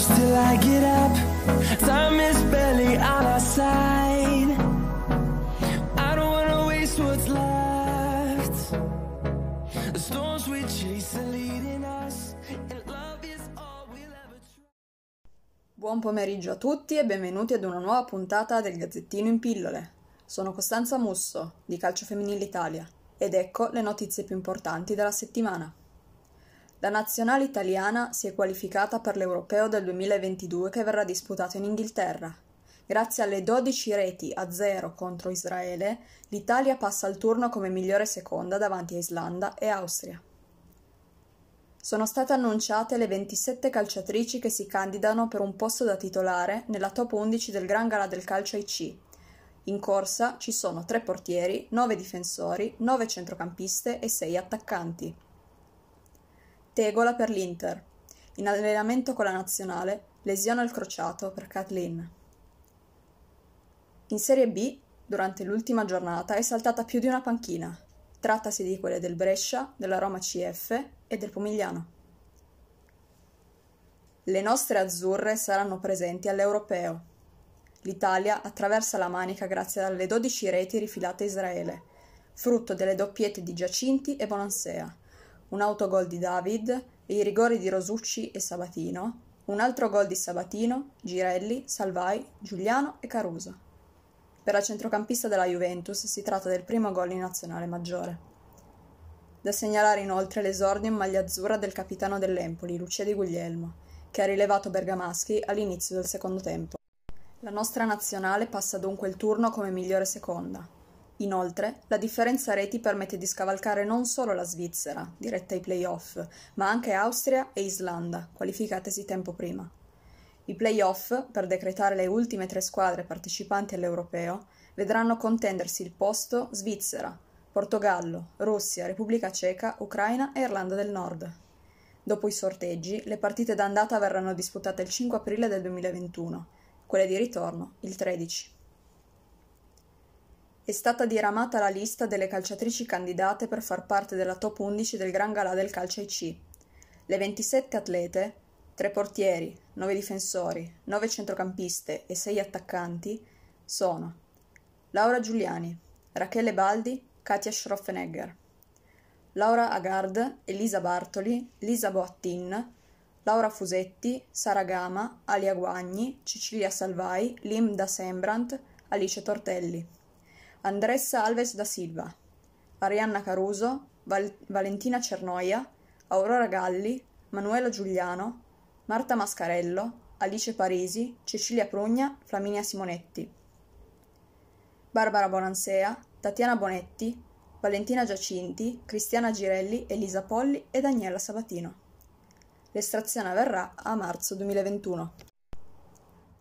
close till I get up. Time is barely on our side. I don't wanna waste what's left. The storms we chase are leading us, and love is all we'll ever. Buon pomeriggio a tutti e benvenuti ad una nuova puntata del Gazzettino in pillole. Sono Costanza Musso di Calcio Femminile Italia ed ecco le notizie più importanti della settimana. La nazionale italiana si è qualificata per l'Europeo del 2022 che verrà disputato in Inghilterra. Grazie alle 12 reti a 0 contro Israele, l'Italia passa al turno come migliore seconda davanti a Islanda e Austria. Sono state annunciate le 27 calciatrici che si candidano per un posto da titolare nella top 11 del Gran Gala del Calcio IC. In corsa ci sono 3 portieri, 9 difensori, 9 centrocampiste e 6 attaccanti. Tegola per l'Inter. In allenamento con la nazionale, lesione al crociato per Kathleen. In Serie B, durante l'ultima giornata, è saltata più di una panchina. Trattasi di quelle del Brescia, della Roma CF e del Pomigliano. Le nostre azzurre saranno presenti all'Europeo. L'Italia attraversa la Manica grazie alle 12 reti rifilate a Israele, frutto delle doppiette di Giacinti e Bonansea, un autogol di David i rigori di Rosucci e Sabatino, un altro gol di Sabatino, Girelli, Salvai, Giuliano e Caruso. Per la centrocampista della Juventus si tratta del primo gol in nazionale maggiore. Da segnalare inoltre l'esordio in maglia azzurra del capitano dell'Empoli, Lucia Di Guglielmo, che ha rilevato Bergamaschi all'inizio del secondo tempo. La nostra nazionale passa dunque il turno come migliore seconda. Inoltre, la differenza reti permette di scavalcare non solo la Svizzera, diretta ai playoff, ma anche Austria e Islanda, qualificatesi tempo prima. I playoff, per decretare le ultime tre squadre partecipanti all'Europeo, vedranno contendersi il posto Svizzera, Portogallo, Russia, Repubblica Ceca, Ucraina e Irlanda del Nord. Dopo i sorteggi, le partite d'andata verranno disputate il 5 aprile del 2021, quelle di ritorno il 13. È stata diramata la lista delle calciatrici candidate per far parte della top 11 del Gran Galà del Calcio IC. Le 27 atlete, 3 portieri, 9 difensori, 9 centrocampiste e 6 attaccanti sono Laura Giuliani, Rachele Baldi, Katia Schroffenegger, Laura Agard, Elisa Bartoli, Lisa Boattin, Laura Fusetti, Sara Gama, Alia Guagni, Cecilia Salvai, Lim da Sembrant, Alice Tortelli, Andressa Alves da Silva, Arianna Caruso, Val- Valentina Cernoia, Aurora Galli, Manuela Giuliano, Marta Mascarello, Alice Parisi, Cecilia Prugna, Flaminia Simonetti, Barbara Bonansea, Tatiana Bonetti, Valentina Giacinti, Cristiana Girelli, Elisa Polli e Daniela Sabatino. L'estrazione avverrà a marzo 2021.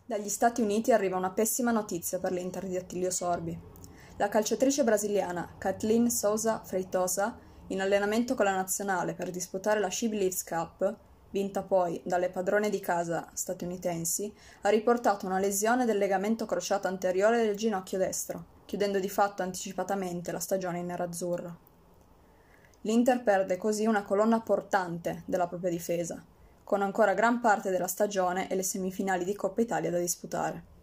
Dagli Stati Uniti arriva una pessima notizia per l'Inter di Attilio Sorbi. La calciatrice brasiliana Kathleen Souza Freitosa, in allenamento con la nazionale per disputare la She Believes Cup, vinta poi dalle padrone di casa statunitensi, ha riportato una lesione del legamento crociato anteriore del ginocchio destro, chiudendo di fatto anticipatamente la stagione in nerazzurro. L'Inter perde così una colonna portante della propria difesa, con ancora gran parte della stagione e le semifinali di Coppa Italia da disputare.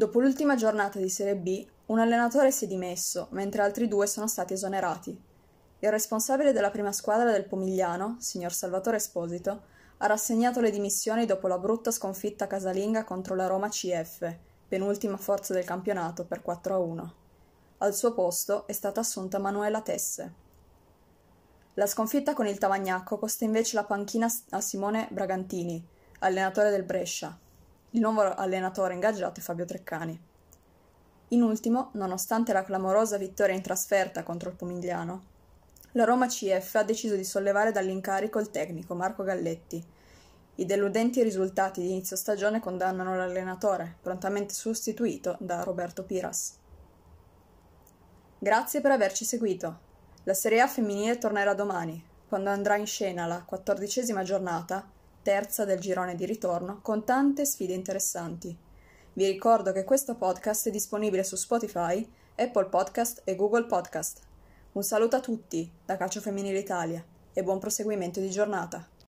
Dopo l'ultima giornata di Serie B, un allenatore si è dimesso, mentre altri due sono stati esonerati. Il responsabile della prima squadra del Pomigliano, signor Salvatore Esposito, ha rassegnato le dimissioni dopo la brutta sconfitta casalinga contro la Roma CF, penultima forza del campionato, per 4 a 1. Al suo posto è stata assunta Manuela Tesse. La sconfitta con il Tavagnacco costa invece la panchina a Simone Bragantini, allenatore del Brescia. Il nuovo allenatore ingaggiato è Fabio Treccani. In ultimo, nonostante la clamorosa vittoria in trasferta contro il Pomigliano, la Roma CF ha deciso di sollevare dall'incarico il tecnico Marco Galletti. I deludenti risultati di inizio stagione condannano l'allenatore, prontamente sostituito da Roberto Piras. Grazie per averci seguito. La Serie A femminile tornerà domani, quando andrà in scena la quattordicesima giornata, terza del girone di ritorno, con tante sfide interessanti. Vi ricordo che questo podcast è disponibile su Spotify, Apple Podcast e Google Podcast. Un saluto a tutti da Calcio Femminile Italia e buon proseguimento di giornata.